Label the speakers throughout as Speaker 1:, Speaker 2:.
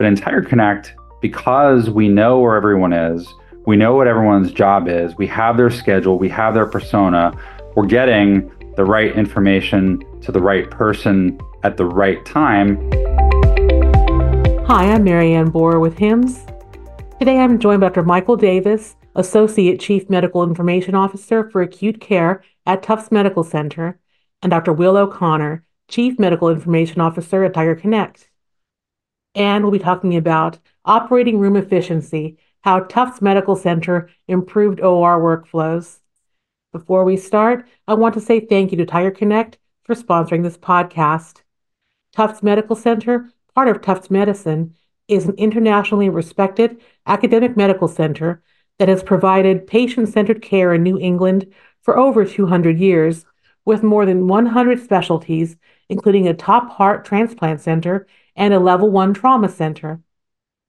Speaker 1: But in Tiger Connect, because we know where everyone is, we know what everyone's job is, we have their schedule, we have their persona, we're getting the right information to the right person at the right time.
Speaker 2: Hi, I'm Marianne Borer with HIMSS. Today I'm joined by Dr. Michael Davis, Associate Chief Medical Information Officer for Acute Care at Tufts Medical Center, and Dr. Will O'Connor, Chief Medical Information Officer at Tiger Connect. And we'll be talking about operating room efficiency, how Tufts Medical Center improved OR workflows. Before we start, I want to say thank you to Tiger Connect for sponsoring this podcast. Tufts Medical Center, part of Tufts Medicine, is an internationally respected academic medical center that has provided patient centered care in New England for over 200 years, with more than 100 specialties, including a top heart transplant center and a level 1 trauma center.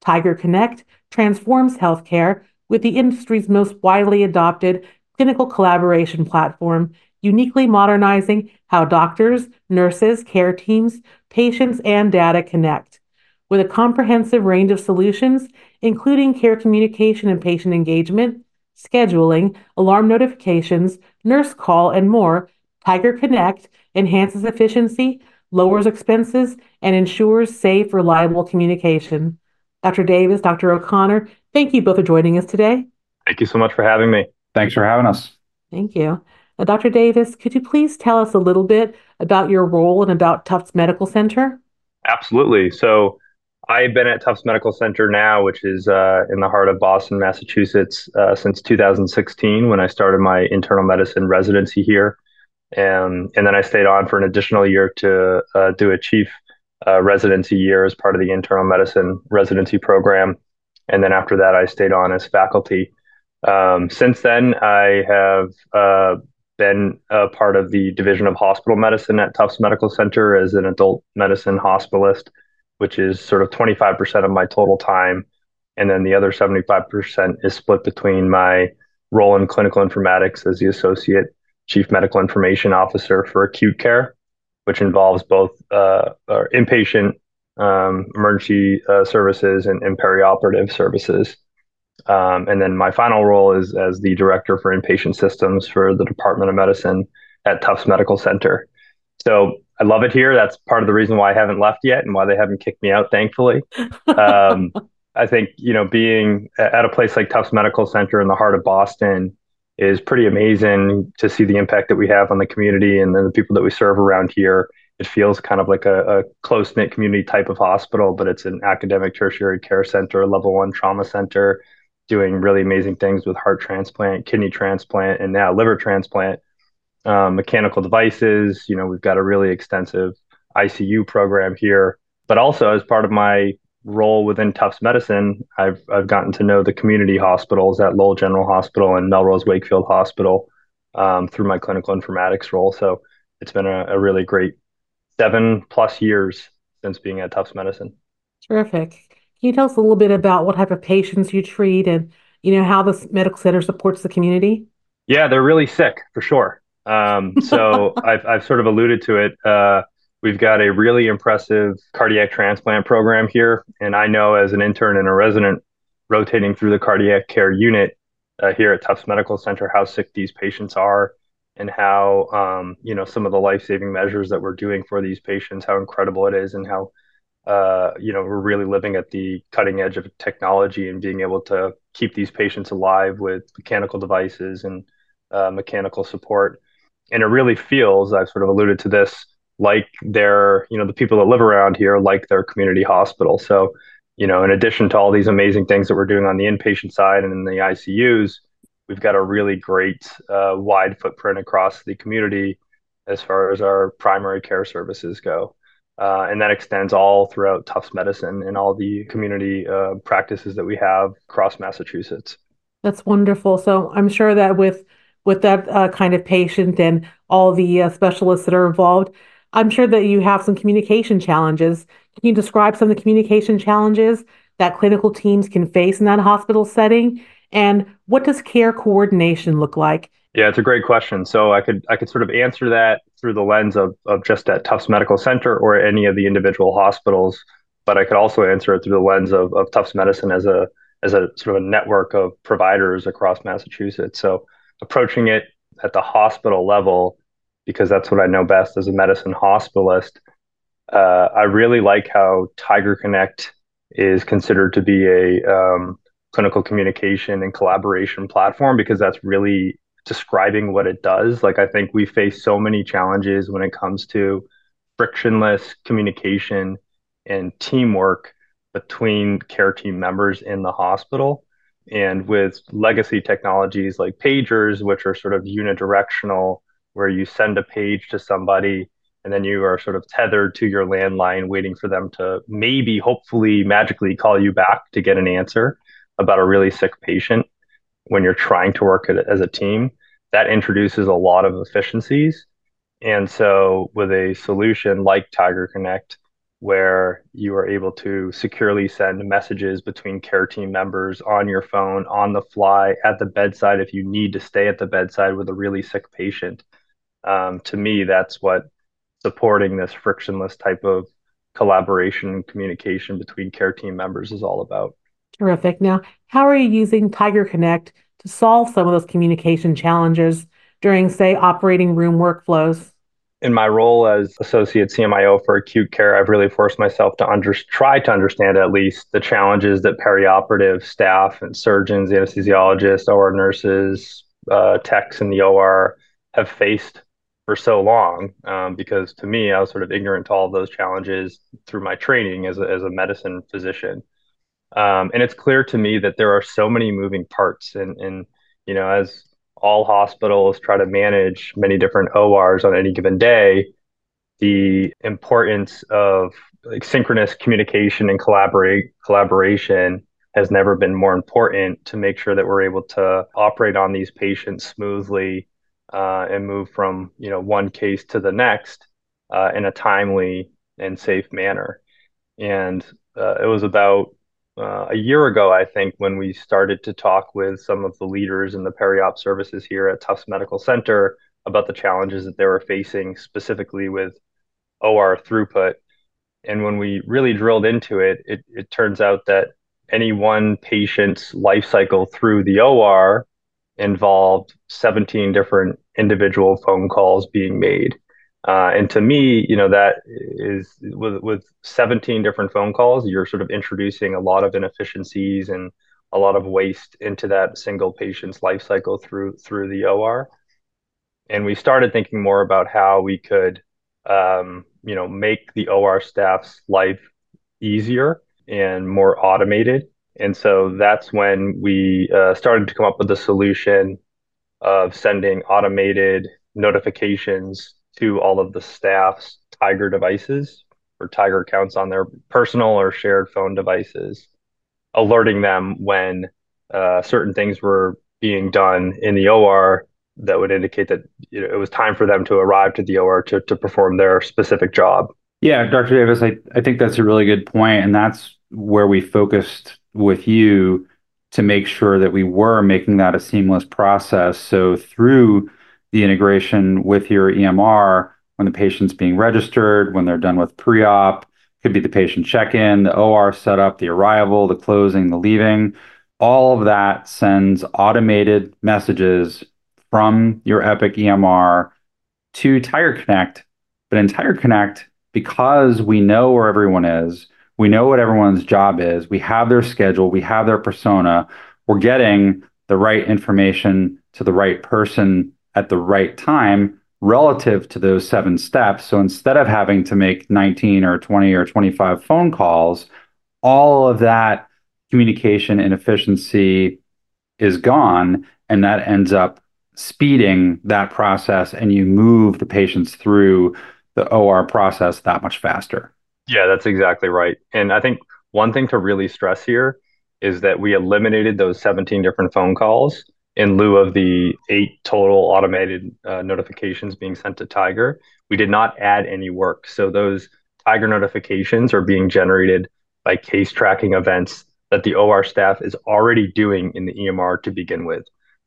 Speaker 2: Tiger Connect transforms healthcare with the industry's most widely adopted clinical collaboration platform, uniquely modernizing how doctors, nurses, care teams, patients, and data connect. With a comprehensive range of solutions, including care communication and patient engagement, scheduling, alarm notifications, nurse call, and more, Tiger Connect enhances efficiency, lowers expenses, and ensures safe, reliable communication. Dr. Davis, Dr. O'Connor, thank you both for joining us today.
Speaker 3: Thank you so much for having me.
Speaker 1: Thanks for having us.
Speaker 2: Thank you. Uh, Dr. Davis, could you please tell us a little bit about your role and about Tufts Medical Center?
Speaker 3: Absolutely. So, I've been at Tufts Medical Center now, which is uh, in the heart of Boston, Massachusetts, uh, since 2016 when I started my internal medicine residency here. And, and then I stayed on for an additional year to uh, do a chief uh, residency year as part of the internal medicine residency program. And then after that, I stayed on as faculty. Um, since then, I have uh, been a part of the Division of Hospital Medicine at Tufts Medical Center as an adult medicine hospitalist, which is sort of 25% of my total time. And then the other 75% is split between my role in clinical informatics as the Associate Chief Medical Information Officer for acute care, which involves both uh, inpatient um, emergency uh, services and, and perioperative services. Um, and then my final role is as the director for inpatient systems for the Department of Medicine at Tufts Medical Center. So I love it here. That's part of the reason why I haven't left yet and why they haven't kicked me out, thankfully. Um, I think, you know, being at a place like Tufts Medical Center in the heart of Boston is pretty amazing to see the impact that we have on the community and then the people that we serve around here. It feels kind of like a, a close knit community type of hospital, but it's an academic tertiary care center, level one trauma center doing really amazing things with heart transplant, kidney transplant, and now liver transplant. Um, mechanical devices. You know, we've got a really extensive ICU program here. But also, as part of my role within Tufts Medicine, I've I've gotten to know the community hospitals at Lowell General Hospital and Melrose Wakefield Hospital um, through my clinical informatics role. So it's been a, a really great seven plus years since being at Tufts Medicine.
Speaker 2: Terrific. Can you tell us a little bit about what type of patients you treat and you know how this medical center supports the community?
Speaker 3: Yeah, they're really sick for sure. Um, so I've I've sort of alluded to it. Uh, we've got a really impressive cardiac transplant program here, and I know as an intern and a resident rotating through the cardiac care unit uh, here at Tufts Medical Center how sick these patients are and how um, you know some of the life-saving measures that we're doing for these patients how incredible it is and how uh, you know, we're really living at the cutting edge of technology and being able to keep these patients alive with mechanical devices and uh, mechanical support. And it really feels, I've sort of alluded to this, like they're, you know, the people that live around here, like their community hospital. So, you know, in addition to all these amazing things that we're doing on the inpatient side and in the ICUs, we've got a really great uh, wide footprint across the community as far as our primary care services go. Uh, and that extends all throughout Tufts Medicine and all the community uh, practices that we have across Massachusetts.
Speaker 2: That's wonderful. So I'm sure that with with that uh, kind of patient and all the uh, specialists that are involved, I'm sure that you have some communication challenges. Can you describe some of the communication challenges that clinical teams can face in that hospital setting? And what does care coordination look like
Speaker 3: yeah, it's a great question. So I could I could sort of answer that through the lens of of just at Tufts Medical Center or any of the individual hospitals but I could also answer it through the lens of, of Tufts Medicine as a as a sort of a network of providers across Massachusetts. So approaching it at the hospital level, because that's what I know best as a medicine hospitalist. Uh, I really like how Tiger Connect is considered to be a um, clinical communication and collaboration platform because that's really describing what it does. Like I think we face so many challenges when it comes to frictionless communication and teamwork between care team members in the hospital. And with legacy technologies like pagers, which are sort of unidirectional, where you send a page to somebody and then you are sort of tethered to your landline, waiting for them to maybe, hopefully, magically call you back to get an answer about a really sick patient when you're trying to work as a team. That introduces a lot of efficiencies. And so, with a solution like Tiger Connect, where you are able to securely send messages between care team members on your phone, on the fly, at the bedside if you need to stay at the bedside with a really sick patient. Um, to me, that's what supporting this frictionless type of collaboration and communication between care team members is all about.
Speaker 2: Terrific. Now, how are you using Tiger Connect to solve some of those communication challenges during, say, operating room workflows?
Speaker 3: in my role as associate CMIO for acute care, I've really forced myself to under, try to understand at least the challenges that perioperative staff and surgeons, anesthesiologists, OR nurses, uh, techs in the OR have faced for so long. Um, because to me, I was sort of ignorant to all of those challenges through my training as a, as a medicine physician. Um, and it's clear to me that there are so many moving parts, and and you know, as all hospitals try to manage many different ORs on any given day, the importance of like synchronous communication and collaborate collaboration has never been more important to make sure that we're able to operate on these patients smoothly uh, and move from you know one case to the next uh, in a timely and safe manner. And uh, it was about uh, a year ago, I think, when we started to talk with some of the leaders in the peri-op services here at Tufts Medical Center about the challenges that they were facing specifically with OR throughput. And when we really drilled into it, it, it turns out that any one patient's life cycle through the OR involved 17 different individual phone calls being made. Uh, and to me, you know, that is with with 17 different phone calls, you're sort of introducing a lot of inefficiencies and a lot of waste into that single patient's life cycle through through the OR. And we started thinking more about how we could, um, you know, make the OR staff's life easier and more automated. And so that's when we uh, started to come up with a solution of sending automated notifications to all of the staff's Tiger devices or Tiger accounts on their personal or shared phone devices, alerting them when uh, certain things were being done in the OR that would indicate that you know, it was time for them to arrive to the OR to, to perform their specific job.
Speaker 1: Yeah, Dr. Davis, I, I think that's a really good point, and that's where we focused with you to make sure that we were making that a seamless process. So through the integration with your EMR when the patient's being registered, when they're done with pre-op, could be the patient check-in, the OR setup, the arrival, the closing, the leaving. All of that sends automated messages from your Epic EMR to Tiger Connect. But in Tiger Connect, because we know where everyone is, we know what everyone's job is, we have their schedule, we have their persona, we're getting the right information to the right person at the right time relative to those seven steps. So instead of having to make 19 or 20 or 25 phone calls, all of that communication inefficiency is gone. And that ends up speeding that process and you move the patients through the OR process that much faster.
Speaker 3: Yeah, that's exactly right. And I think one thing to really stress here is that we eliminated those 17 different phone calls in lieu of the eight total automated uh, notifications being sent to Tiger, we did not add any work. So those Tiger notifications are being generated by case tracking events that the OR staff is already doing in the EMR to begin with.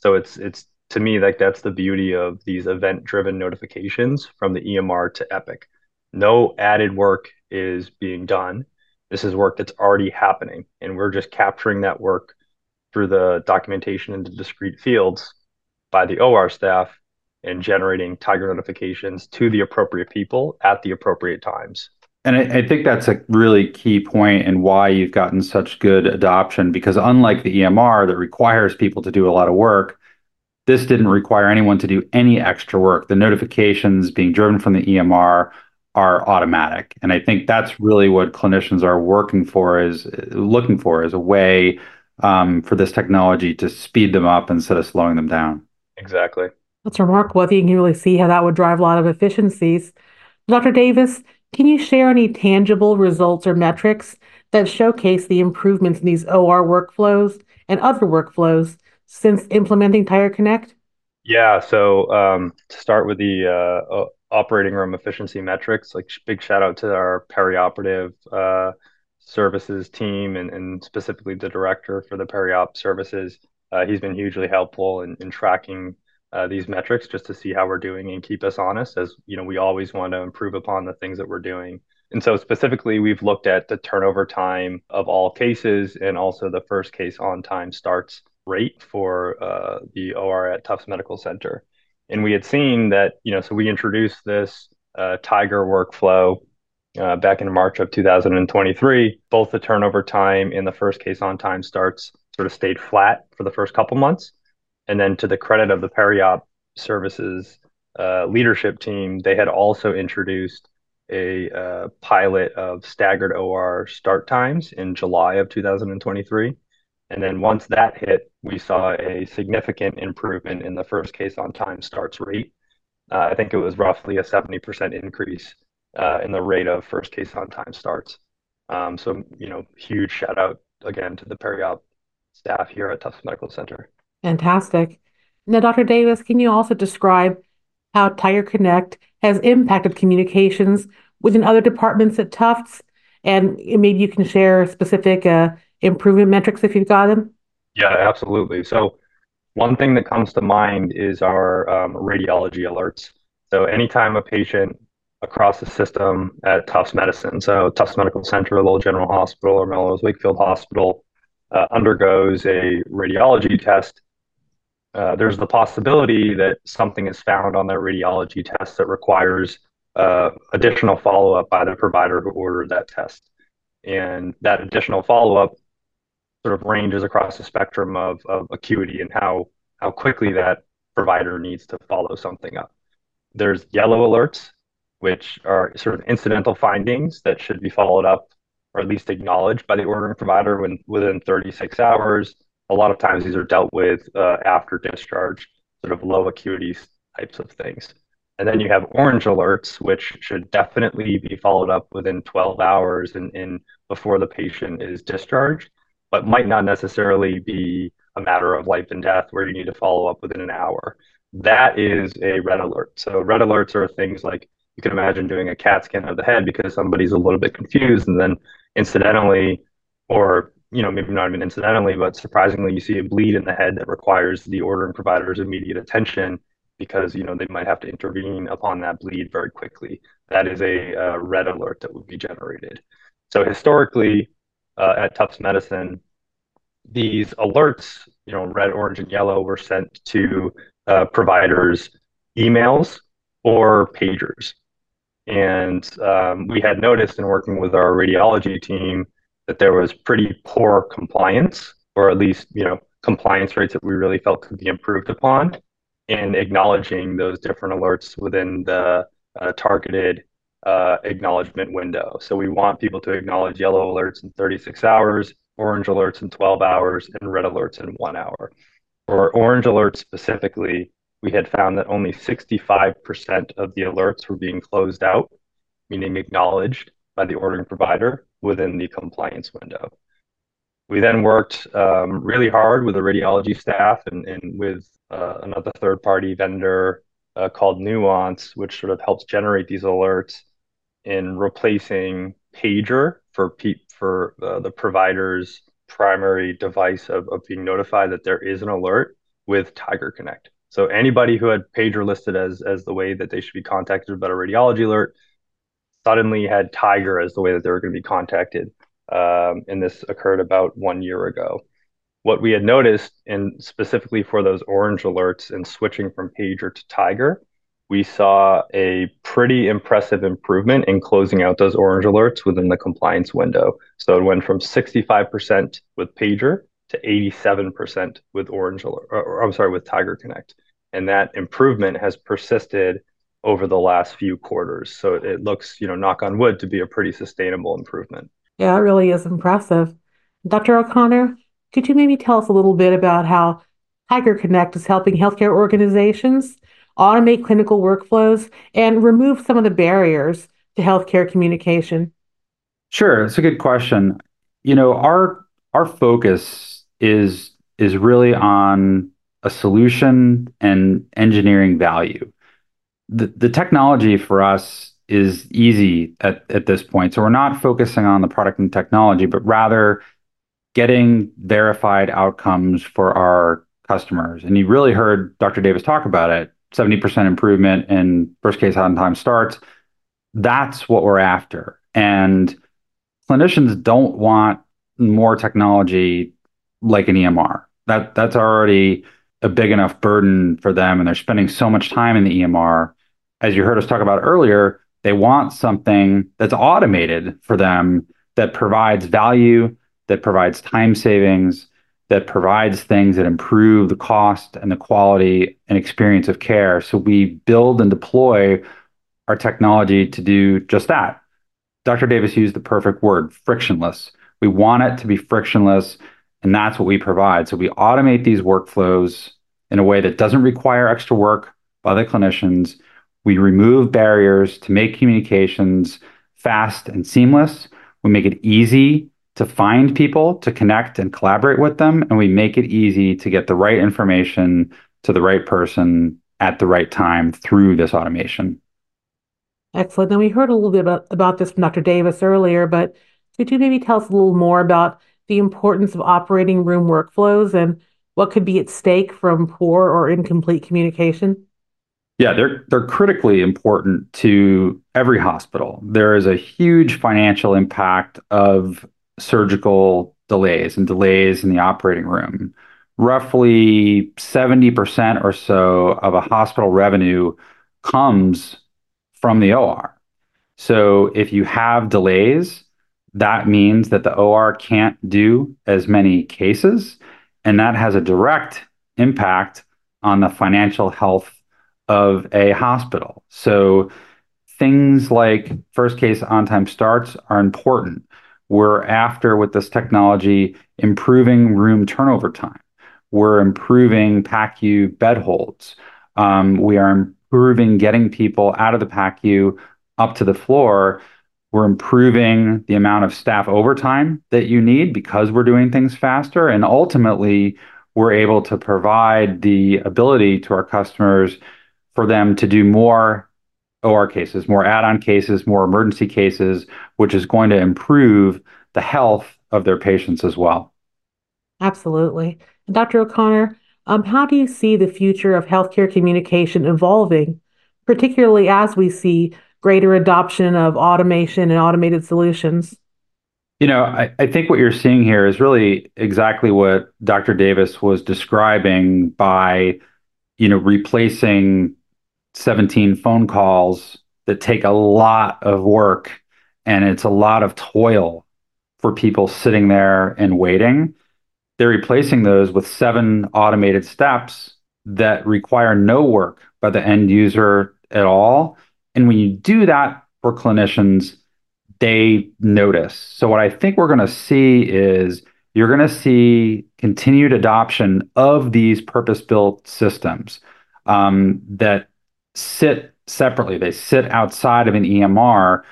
Speaker 3: So it's it's to me like that's the beauty of these event driven notifications from the EMR to Epic. No added work is being done. This is work that's already happening, and we're just capturing that work through the documentation into discrete fields by the OR staff and generating Tiger notifications to the appropriate people at the appropriate times.
Speaker 1: And I, I, think that's a really key point and why you've gotten such good adoption because unlike the EMR that requires people to do a lot of work, this didn't require anyone to do any extra work. The notifications being driven from the EMR are automatic. And I think that's really what clinicians are working for is looking for is a way um, for this technology to speed them up instead of slowing them down.
Speaker 3: Exactly.
Speaker 2: That's remarkable. I think you can really see how that would drive a lot of efficiencies. Dr. Davis, can you share any tangible results or metrics that showcase the improvements in these OR workflows and other workflows since implementing Tiger Connect?
Speaker 3: Yeah, so um, to start with the uh, operating room efficiency metrics, like big shout out to our perioperative uh, services team and, and, specifically the director for the periop services. Uh, he's been hugely helpful in, in tracking uh, these metrics just to see how we're doing and keep us honest as you know we always want to improve upon the things that we're doing. And so specifically we've looked at the turnover time of all cases and also the first case on time starts rate for uh, the or at tufts medical center and we had seen that you know so we introduced this uh, tiger workflow uh, back in march of 2023 both the turnover time and the first case on time starts sort of stayed flat for the first couple months and then to the credit of the Periop services uh, leadership team, they had also introduced a uh, pilot of staggered OR start times in July of 2023. And then once that hit, we saw a significant improvement in the first case on time starts rate. Uh, I think it was roughly a 70% increase uh, in the rate of first case on time starts. Um, so, you know, huge shout out again to the Periop staff here at Tufts Medical Center.
Speaker 2: Fantastic. Now, Dr. Davis, can you also describe how Tiger Connect has impacted communications within other departments at Tufts? And maybe you can share specific uh, improvement metrics if you've got them.
Speaker 3: Yeah, absolutely. So, one thing that comes to mind is our um, radiology alerts. So, anytime a patient across the system at Tufts Medicine, so Tufts Medical Center, Lowell General Hospital, or Melrose Wakefield Hospital, uh, undergoes a radiology test, uh, there's the possibility that something is found on that radiology test that requires uh, additional follow up by the provider who ordered that test. And that additional follow up sort of ranges across the spectrum of, of acuity and how, how quickly that provider needs to follow something up. There's yellow alerts, which are sort of incidental findings that should be followed up or at least acknowledged by the ordering provider when, within 36 hours a lot of times these are dealt with uh, after discharge, sort of low acuity types of things. And then you have orange alerts, which should definitely be followed up within 12 hours and in before the patient is discharged, but might not necessarily be a matter of life and death where you need to follow up within an hour. That is a red alert. So red alerts are things like you can imagine doing a CAT scan of the head because somebody's a little bit confused and then incidentally or you know, maybe not even incidentally, but surprisingly, you see a bleed in the head that requires the ordering provider's immediate attention because you know they might have to intervene upon that bleed very quickly. That is a, a red alert that would be generated. So historically, uh, at Tufts Medicine, these alerts, you know, red, orange, and yellow, were sent to uh, providers' emails or pagers. And um, we had noticed in working with our radiology team that there was pretty poor compliance, or at least you know compliance rates that we really felt could be improved upon, in acknowledging those different alerts within the uh, targeted uh, acknowledgement window. So we want people to acknowledge yellow alerts in 36 hours, orange alerts in 12 hours, and red alerts in one hour. For orange alerts specifically, we had found that only 65% of the alerts were being closed out, meaning acknowledged by the ordering provider, within the compliance window. We then worked um, really hard with the radiology staff and, and with uh, another third party vendor uh, called Nuance, which sort of helps generate these alerts in replacing pager for pe- for uh, the provider's primary device of, of being notified that there is an alert with Tiger Connect. So anybody who had pager listed as as the way that they should be contacted about a radiology alert suddenly had Tiger as the way that they were going to be contacted um, and this occurred about one year ago. What we had noticed, and specifically for those orange alerts and switching from Pager to Tiger, we saw a pretty impressive improvement in closing out those orange alerts within the compliance window. So it went from 65% with Pager to 87% with Orange Alert, or, I'm sorry, with Tiger Connect. And that improvement has persisted over the last few quarters. So it looks, you know, knock on wood, to be a pretty sustainable improvement.
Speaker 2: Yeah, it really is impressive. Dr. O'Connor, could you maybe tell us a little bit about how Tiger Connect is helping healthcare organizations automate clinical workflows and remove some of the barriers to healthcare communication?
Speaker 1: Sure, it's a good question. You know, our focus is is really on a solution and engineering value. The the technology for us is easy at, at this point. So we're not focusing on the product and technology, but rather getting verified outcomes for our customers. And you really heard Dr. Davis talk about it 70% improvement in first case on time starts. That's what we're after. And clinicians don't want more technology like an EMR. That that's already a big enough burden for them and they're spending so much time in the EMR. As you heard us talk about earlier, they want something that's automated for them that provides value, that provides time savings, that provides things that improve the cost and the quality and experience of care. So we build and deploy our technology to do just that. Dr. Davis used the perfect word frictionless. We want it to be frictionless, and that's what we provide. So we automate these workflows in a way that doesn't require extra work by the clinicians. We remove barriers to make communications fast and seamless. We make it easy to find people, to connect and collaborate with them, and we make it easy to get the right information to the right person at the right time through this automation.
Speaker 2: Excellent. Now, we heard a little bit about, about this from Dr. Davis earlier, but could you maybe tell us a little more about the importance of operating room workflows and what could be at stake from poor or incomplete communication?
Speaker 1: Yeah, they're they're critically important to every hospital. There is a huge financial impact of surgical delays and delays in the operating room. Roughly 70% or so of a hospital revenue comes from the OR. So if you have delays, that means that the OR can't do as many cases, and that has a direct impact on the financial health of a hospital. So things like first case on time starts are important. We're after, with this technology, improving room turnover time. We're improving PACU bed holds. Um, we are improving getting people out of the PACU up to the floor. We're improving the amount of staff overtime that you need because we're doing things faster. And ultimately, we're able to provide the ability to our customers for them to do more OR cases, more add on cases, more emergency cases, which is going to improve the health of their patients as well.
Speaker 2: Absolutely. Dr. O'Connor, um, how do you see the future of healthcare communication evolving, particularly as we see greater adoption of automation and automated solutions?
Speaker 1: You know, I, I think what you're seeing here is really exactly what Dr. Davis was describing by, you know, replacing 17 phone calls that take a lot of work and it's a lot of toil for people sitting there and waiting. They're replacing those with seven automated steps that require no work by the end user at all. And when you do that for clinicians, they notice. So, what I think we're going to see is you're going to see continued adoption of these purpose built systems um, that sit separately, they sit outside of an EMR.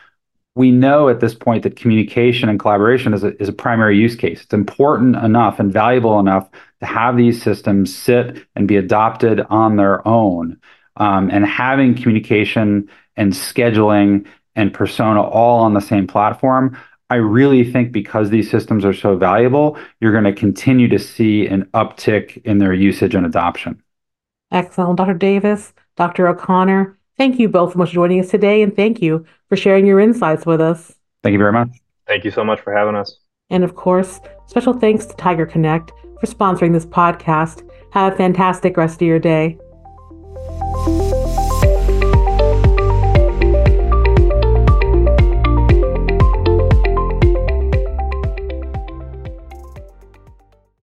Speaker 1: We know at this point that communication and collaboration is a, is a primary use case. It's important enough and valuable enough to have these systems sit and be adopted on their own. Um, and having communication and scheduling and persona all on the same platform, I really think because these systems are so valuable, you're going to continue to see an uptick in their usage and adoption.
Speaker 2: Excellent. Dr. Davis, Dr. O'Connor, thank you both so much for joining us today, and thank you for sharing your insights with us.
Speaker 1: Thank you very much.
Speaker 3: Thank you so much for having us.
Speaker 2: And of course, special thanks to Tiger Connect for sponsoring this podcast. Have a fantastic rest of your day.